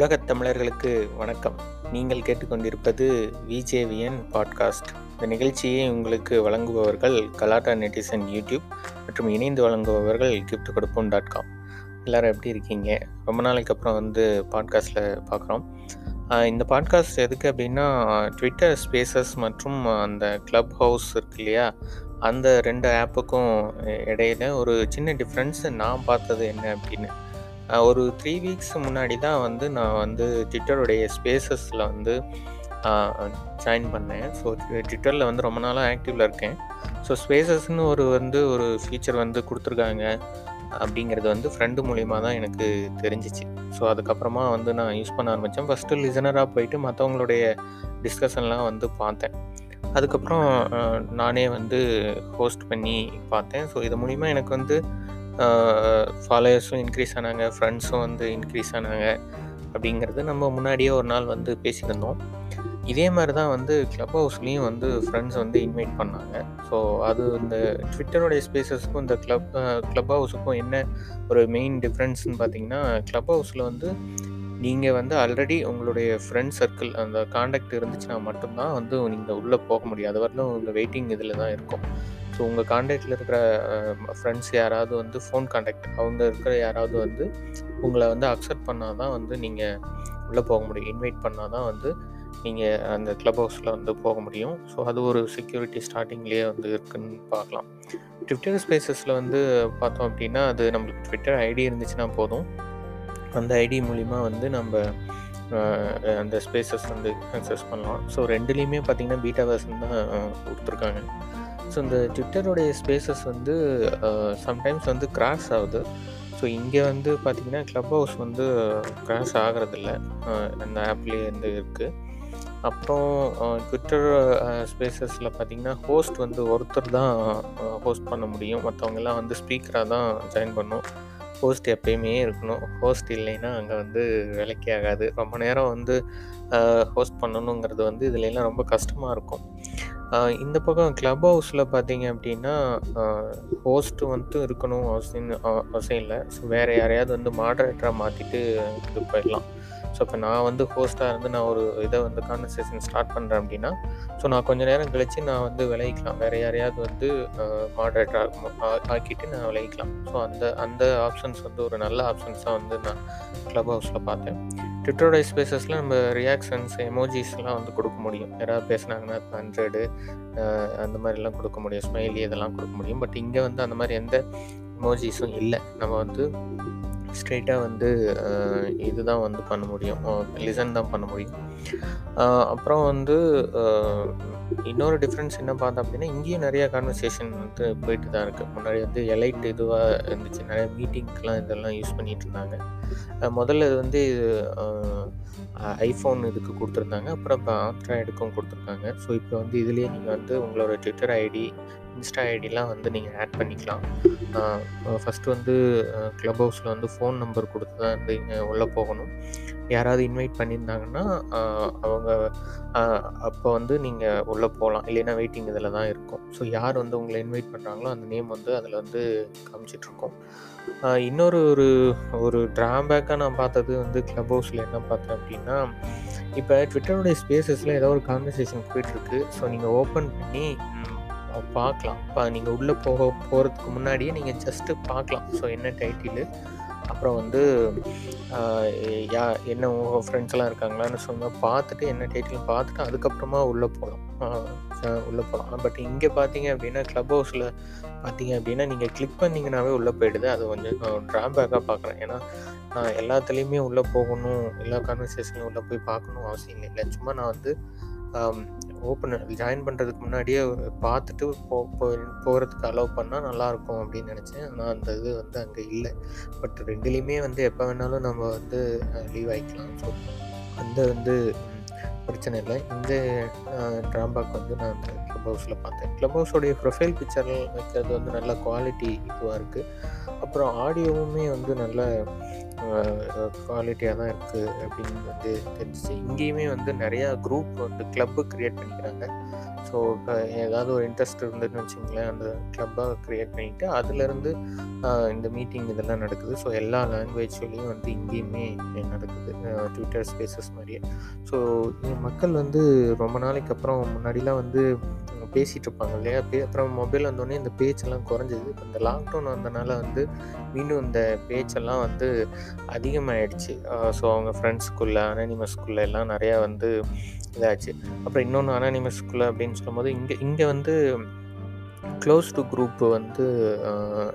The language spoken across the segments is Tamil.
உலகத் தமிழர்களுக்கு வணக்கம். நீங்கள் கேட்டுக்கொண்டிருப்பது விஜேவிஎன் பாட்காஸ்ட். இந்த நிகழ்ச்சியை உங்களுக்கு வழங்குபவர்கள் கலாட்டா நெட்டிசன் யூடியூப் மற்றும் இணைந்து வழங்குபவர்கள் கிஃப்ட் கொடுப்போம் டாட் காம். எல்லோரும் எப்படி இருக்கீங்க? ரொம்ப நாளைக்கு அப்புறம் வந்து பாட்காஸ்ட்டில் பார்க்குறோம் இந்த பாட்காஸ்ட் எதுக்கு அப்படின்னா ட்விட்டர் ஸ்பேசஸ் மற்றும் அந்த க்ளப் ஹவுஸ் இருக்கு இல்லையா? அந்த ரெண்டு ஆப்புக்கும் இடையில ஒரு சின்ன டிஃப்ரென்ஸ் நான் பார்த்தது என்ன அப்படின்னு. ஒரு த்ரீ வீக்ஸ் முன்னாடி தான் வந்து நான் வந்து ட்விட்டருடைய ஸ்பேசஸில் வந்து ஜாயின் பண்ணேன். ஸோ ட்விட்டரில் வந்து ரொம்ப நாளாக ஆக்டிவில் இருக்கேன். ஸோ ஸ்பேசஸ்னு ஒரு வந்து ஒரு ஃபீச்சர் வந்து கொடுத்துருக்காங்க. அப்படிங்கிறது வந்து ஃப்ரெண்டு மூலிமா தான் எனக்கு தெரிஞ்சிச்சு. ஸோ அதுக்கப்புறமா வந்து நான் யூஸ் பண்ண ஆரம்பித்தேன் ஃபஸ்ட்டு லிசனராக போயிட்டு மற்றவங்களுடைய டிஸ்கஷன்லாம் வந்து பார்த்தேன். அதுக்கப்புறம் நானே வந்து ஹோஸ்ட் பண்ணி பார்த்தேன். ஸோ இது மூலிமா எனக்கு வந்து ஃபாலோயர்ஸும் இன்க்ரீஸ் ஆனாங்க ஃப்ரெண்ட்ஸும் வந்து இன்க்ரீஸ் ஆனாங்க அப்படிங்கிறது நம்ம முன்னாடியே ஒரு நாள் வந்து பேசியிருந்தோம். இதே மாதிரி தான் வந்து க்ளப் ஹவுஸ்லேயும் வந்து ஃப்ரெண்ட்ஸ் வந்து இன்வைட் பண்ணாங்க. ஸோ அது இந்த ட்விட்டருடைய ஸ்பேசஸ்க்கும் இந்த க்ளப் க்ளப் ஹவுஸுக்கும் என்ன ஒரு மெயின் டிஃப்ரென்ஸ்னு பார்த்தீங்கன்னா க்ளப் ஹவுஸில் வந்து நீங்கள் வந்து ஆல்ரெடி உங்களுடைய ஃப்ரெண்ட் சர்க்கிள் அந்த காண்டாக்ட் இருந்துச்சுன்னா மட்டும்தான் வந்து நீங்கள் உள்ளே போக முடியும். அது வரலும் உங்கள் வெயிட்டிங் இதில் தான் இருக்கும். ஸோ உங்கள் காண்டாக்டில் இருக்கிற ஃப்ரெண்ட்ஸ் யாராவது வந்து ஃபோன் காண்டாக்ட் அவங்க இருக்கிற யாராவது வந்து உங்களை வந்து அக்செப்ட் பண்ணால் தான் வந்து நீங்கள் உள்ளே போக முடியும். இன்வைட் பண்ணால் தான் வந்து நீங்கள் அந்த க்ளப் ஹவுஸில் வந்து போக முடியும். ஸோ அது ஒரு செக்யூரிட்டி ஸ்டார்டிங்லேயே வந்து இருக்குன்னு பார்க்கலாம். ட்விட்டர் ஸ்பேசஸில் வந்து பார்த்தோம் அப்படின்னா அது நம்மளுக்கு ட்விட்டர் ஐடி இருந்துச்சுன்னா போதும். அந்த ஐடி மூலிமா வந்து நம்ம அந்த ஸ்பேசஸ் வந்து அக்சஸ் பண்ணலாம். ஸோ ரெண்டுலேயுமே பார்த்திங்கன்னா பீட்டா வேர்ஷன் தான் கொடுத்துருக்காங்க. ஸோ இந்த ட்விட்டருடைய ஸ்பேசஸ் வந்து uh, சம்டைம்ஸ் வந்து கிராஸ் ஆகுது. ஸோ இங்கே வந்து பார்த்திங்கன்னா க்ளப் ஹவுஸ் வந்து கிராஷ் ஆகிறதில்ல. Uh, அந்த ஆப்லேயே வந்து இருக்குது அப்புறம் ட்விட்டர் ஸ்பேசஸில் பார்த்திங்கன்னா ஹோஸ்ட் வந்து ஒருத்தர் தான் uh, ஹோஸ்ட் பண்ண முடியும். மற்றவங்கெல்லாம் வந்து ஸ்பீக்கராக தான் ஜாயின் பண்ணும். ஹோஸ்ட் எப்பயுமே இருக்கணும். ஹோஸ்ட் இல்லைன்னா அங்கே வந்து வேலைக்கே ஆகாது. ரொம்ப நேரம் வந்து ஹோஸ்ட் பண்ணணுங்கிறது வந்து இதுலலாம் ரொம்ப கஷ்டமாக இருக்கும். இந்த பக்கம் க்ளப் ஹவுஸில் பார்த்தீங்க அப்படின்னா ஹோஸ்ட்டு வந்து இருக்கணும் அவசியம் அவசியம் இல்லை. ஸோ வேறு யாரையாவது வந்து மாடரேட்டராக மாற்றிட்டு இது போயிடலாம். ஸோ இப்போ நான் வந்து ஹோஸ்ட்டாக இருந்து நான் ஒரு இதை வந்து கான்வர்சேஷன் ஸ்டார்ட் பண்ணுறேன் அப்படின்னா ஸோ நான் கொஞ்சம் நேரம் கழித்து நான் வந்து விளைவிக்கலாம் வேறு யாரையாவது வந்து மாடரேட்டராக ஆக்கிட்டு நான் விளைவிக்கலாம் ஸோ அந்த அந்த ஆப்ஷன்ஸ் வந்து ஒரு நல்ல ஆப்ஷன்ஸாக வந்து நான் க்ளப் ஹவுஸில் பார்த்தேன். ட்விட்டரோட ஸ்பேசஸில் நம்ம ரியாக்ஷன்ஸ் எமோஜிஸ்லாம் வந்து கொடுக்க முடியும். யாராவது பேசுனாங்கன்னா ஹண்ட்ரடு அந்த மாதிரிலாம் கொடுக்க முடியும். ஸ்மைலி இதெல்லாம் கொடுக்க முடியும். பட் இங்கே வந்து அந்த மாதிரி எந்த எமோஜிஸும் இல்லை. நம்ம வந்து ஸ்ட்ரெயிட்டாக வந்து இதுதான் வந்து பண்ண முடியும். லிசன் தான் பண்ண முடியும். அப்புறம் வந்து இன்னொரு டிஃப்ரென்ஸ் என்ன பார்த்தோம் அப்படின்னா இங்கேயும் நிறைய கான்வர்சேஷன் வந்து போயிட்டு தான் இருக்குது முன்னாடி வந்து எலைட் இதுவாக இருந்துச்சு. நிறைய மீட்டிங்க்கெலாம் இதெல்லாம் யூஸ் பண்ணிகிட்டு இருந்தாங்க முதல்ல இது வந்து ஐஃபோன் இதுக்கு கொடுத்துருந்தாங்க. அப்புறம் இப்போ ஆண்ட்ராய்டுக்கும் கொடுத்துருக்காங்க. ஸோ இப்போ வந்து இதுலேயே நீங்கள் வந்து உங்களோட ட்விட்டர் ஐடி இன்ஸ்டா ஐடிலாம் வந்து நீங்கள் ஆட் பண்ணிக்கலாம். ஃபஸ்ட்டு வந்து க்ளப் ஹவுஸில் வந்து ஃபோன் நம்பர் கொடுத்து தான் வந்து உள்ளே போகணும். யாராவது இன்வைட் பண்ணியிருந்தாங்கன்னா அவங்க அப்போ வந்து நீங்கள் உள்ளே போகலாம் இல்லைன்னா வெயிட்டிங் இதில் தான் இருக்கும். ஸோ யார் வந்து உங்களை இன்வைட் பண்ணுறாங்களோ அந்த நேம் வந்து அதில் வந்து காமிச்சிட்ருக்கோம். இன்னொரு ஒரு ஒரு ட்ராபேக்காக நான் பார்த்தது வந்து க்ளப் ஹவுஸில் என்ன பார்த்தேன் அப்படின்னா இப்போ ட்விட்டருடைய ஸ்பேசஸில் ஏதோ ஒரு கான்வர்சேஷன் போயிட்டுருக்கு ஸோ நீங்கள் ஓப்பன் பண்ணி பார்க்கலாம். இப்போ நீங்கள் உள்ளே போக போகிறதுக்கு முன்னாடியே நீங்கள் ஜஸ்ட்டு பார்க்கலாம். ஸோ என்ன டைட்டிலு அப்புறம் வந்து யா என்ன உங்கள் ஃப்ரெண்ட்ஸ்லாம் இருக்காங்களான்னு சொன்னால் பார்த்துட்டு என்ன டீட்டெயில் பார்த்துட்டு அதுக்கப்புறமா உள்ளே போகலாம் உள்ளே போகலாம் பட் இங்கே பார்த்தீங்க அப்படின்னா க்ளப் ஹவுஸில் பார்த்தீங்க அப்படின்னா நீங்கள் கிளிக் பண்ணிங்கனாவே உள்ளே போயிடுது. அது கொஞ்சம் ட்ராபேக்காக பார்க்குறேன். ஏன்னா நான் எல்லாத்துலேயுமே உள்ளே போகணும் எல்லா கான்வர்சேஷன்லையும் உள்ளே போய் பார்க்கணும் அவசியம் இல்லை. சும்மா நான் வந்து ஓப்பன் ஜாயின் பண்ணுறதுக்கு முன்னாடியே பார்த்துட்டு போ போகிறதுக்கு அலோவ் பண்ணால் நல்லாயிருக்கும் அப்படின்னு நினச்சேன். ஆனால் அந்த இது வந்து அங்கே இல்லை. பட் ரெண்டுலேயுமே வந்து எப்போ வேணாலும் நம்ம வந்து லீவ் ஆகிக்கலாம் ஸோ அந்த வந்து பிரச்சனை இல்லை. இந்த ட்ராபேக் வந்து நான் அந்த க்ளப் ஹவுஸில் பார்த்தேன். க்ளப் ஹவுஸோடைய ப்ரொஃபைல் பிக்சர் வைக்கிறது வந்து நல்ல குவாலிட்டி இதுவாக இருக்குது அப்புறம் ஆடியோவுமே வந்து நல்ல குவாலிட்டியாக தான் இருக்குது அப்படின்னு வந்து தெரிஞ்சிச்சு. இங்கேயுமே வந்து நிறையா குரூப் வந்து கிளப்பு க்ரியேட் பண்ணிக்கிறாங்க. ஸோ இப்போ ஏதாவது ஒரு இன்ட்ரெஸ்ட் இருந்ததுன்னு வச்சுங்களேன் அந்த கிளப்பை க்ரியேட் பண்ணிவிட்டு அதுலேருந்து இந்த மீட்டிங் இதெல்லாம் நடக்குது. ஸோ எல்லா லாங்குவேஜ்லேயும் வந்து இங்கேயுமே நடக்குது. ட்விட்டர் ஸ்பேசஸ் மாதிரியே. ஸோ மக்கள் வந்து ரொம்ப நாளைக்கு அப்புறம் முன்னாடிலாம் வந்து பேசிகிட்டு இருப்பாங்க இல்லையா? பே அப்புறம் மொபைல் வந்தோடனே இந்த பேச்செல்லாம் குறைஞ்சிது. இப்போ இந்த லாக்டவுன் வந்தனால வந்து மீண்டும் இந்த பேச்செல்லாம் வந்து அதிகமாகிடுச்சு ஸோ அவங்க ஃப்ரெண்ட்ஸ்குள்ளே அனானிமஸ்குள்ளே எல்லாம் நிறையா வந்து இதாச்சு. அப்புறம் இன்னொன்று அனானிமஸ்குள்ளே அப்படின்னு சொல்லும்போது இங்கே இங்கே வந்து க்ளோஸ் டு குரூப் வந்து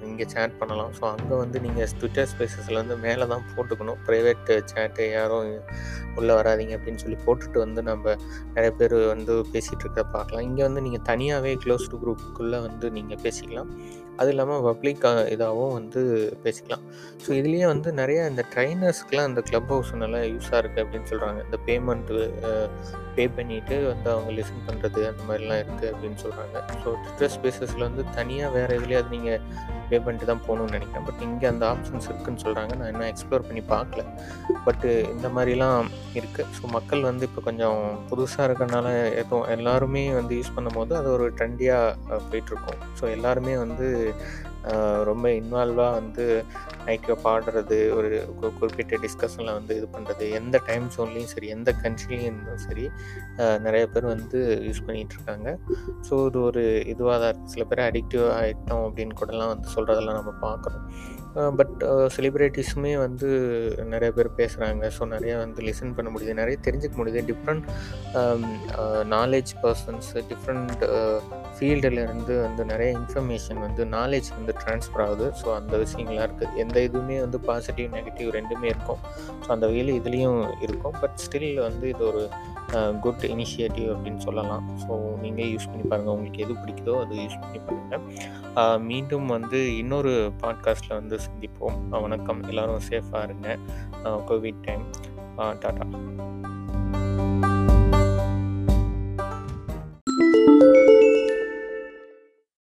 இங்கே சேட் பண்ணலாம். ஸோ அங்கே வந்து நீங்கள் ட்விட்டர் ஸ்பேசஸில் வந்து மேலே தான் போட்டுக்கணும். ப்ரைவேட் சேட்டு யாரும் உள்ளே வராதிங்க அப்படின்னு சொல்லி போட்டுட்டு வந்து நம்ம நிறைய பேர் வந்து பேசிகிட்டு இருக்க பார்க்கலாம். இங்கே வந்து நீங்கள் தனியாகவே க்ளோஸ் டு குரூப்புக்குள்ளே வந்து நீங்கள் பேசிக்கலாம். அது இல்லாமல் பப்ளிக் இதாகவும் வந்து பேசிக்கலாம். ஸோ இதுலேயே வந்து நிறைய இந்த ட்ரைனர்ஸ்க்கெலாம் இந்த க்ளப் ஹவுஸ் நல்லா யூஸாக இருக்குது அப்படின்னு சொல்கிறாங்க இந்த பேமெண்ட்டு பே பண்ணிவிட்டு வந்து அவங்க லிசன் பண்ணுறது அந்த மாதிரிலாம் இருக்குது அப்படின்னு சொல்கிறாங்க ஸோ ட்விட்டர் ஸ்பேஸ் ஸ்பேசஸில் வந்து தனியாக வேறு எதுலேயாவது நீங்கள் பே பண்ணிட்டு தான் போகணுன்னு நினைக்கிறேன். பட் இங்கே அந்த ஆப்ஷன்ஸ் இருக்குதுன்னு சொல்கிறாங்க நான் இன்னும் எக்ஸ்ப்ளோர் பண்ணி பார்க்கல. பட்டு இந்த மாதிரிலாம் இருக்குது ஸோ மக்கள் வந்து இப்போ கொஞ்சம் புதுசாக இருக்கிறனால எதுவும் எல்லாருமே வந்து யூஸ் பண்ணும்போது அது ஒரு ட்ரெண்டியாக போயிட்டுருக்கும் ஸோ எல்லாருமே வந்து ரொம்ப இன்வால்வாக வந்து நைட்டில் பாடுறது ஒரு குறிப்பிட்ட டிஸ்கஷனில் வந்து இது பண்ணுறது எந்த டைம் ஜோன்லேயும் சரி எந்த கண்ட்ரிலையும் இருந்தும் சரி நிறைய பேர் வந்து யூஸ் பண்ணிகிட்ருக்காங்க ஸோ இது ஒரு இதுவாக தான் இருக்குது சில பேர் அடிக்டிவ் ஆகிட்டோம் அப்படின்னு கூடலாம் வந்து சொல்கிறதெல்லாம் நம்ம பார்க்குறோம். பட் செலிப்ரிட்டிஸுமே வந்து நிறைய பேர் பேசுகிறாங்க ஸோ நிறைய வந்து லிசன் பண்ண முடியுது. நிறைய தெரிஞ்சுக்க முடியுது. டிஃப்ரெண்ட் நாலேஜ் பர்சன்ஸ் டிஃப்ரெண்ட் ஃபீல்டுலேருந்து வந்து நிறைய இன்ஃபர்மேஷன் வந்து நாலேஜ் வந்து ட்ரான்ஸ்ஃபர் ஆகுது. ஸோ அந்த விஷயங்கள்லாம் இருக்குது எந்த இதுவுமே வந்து பாசிட்டிவ் நெகட்டிவ் ரெண்டுமே இருக்கும். ஸோ அந்த வகையில் இதுலேயும் இருக்கும். பட் ஸ்டில் வந்து இது ஒரு குட் இனிஷியேட்டிவ் அப்படின்னு சொல்லலாம். ஸோ நீங்கள் யூஸ் பண்ணி பாருங்கள் உங்களுக்கு எது பிடிக்குதோ அது யூஸ் பண்ணி பாருங்கள் மீண்டும் வந்து இன்னொரு பாட்காஸ்ட்டில் வந்து சந்திப்போம். வணக்கம். எல்லோரும் சேஃபாக இருங்க. Covid time tata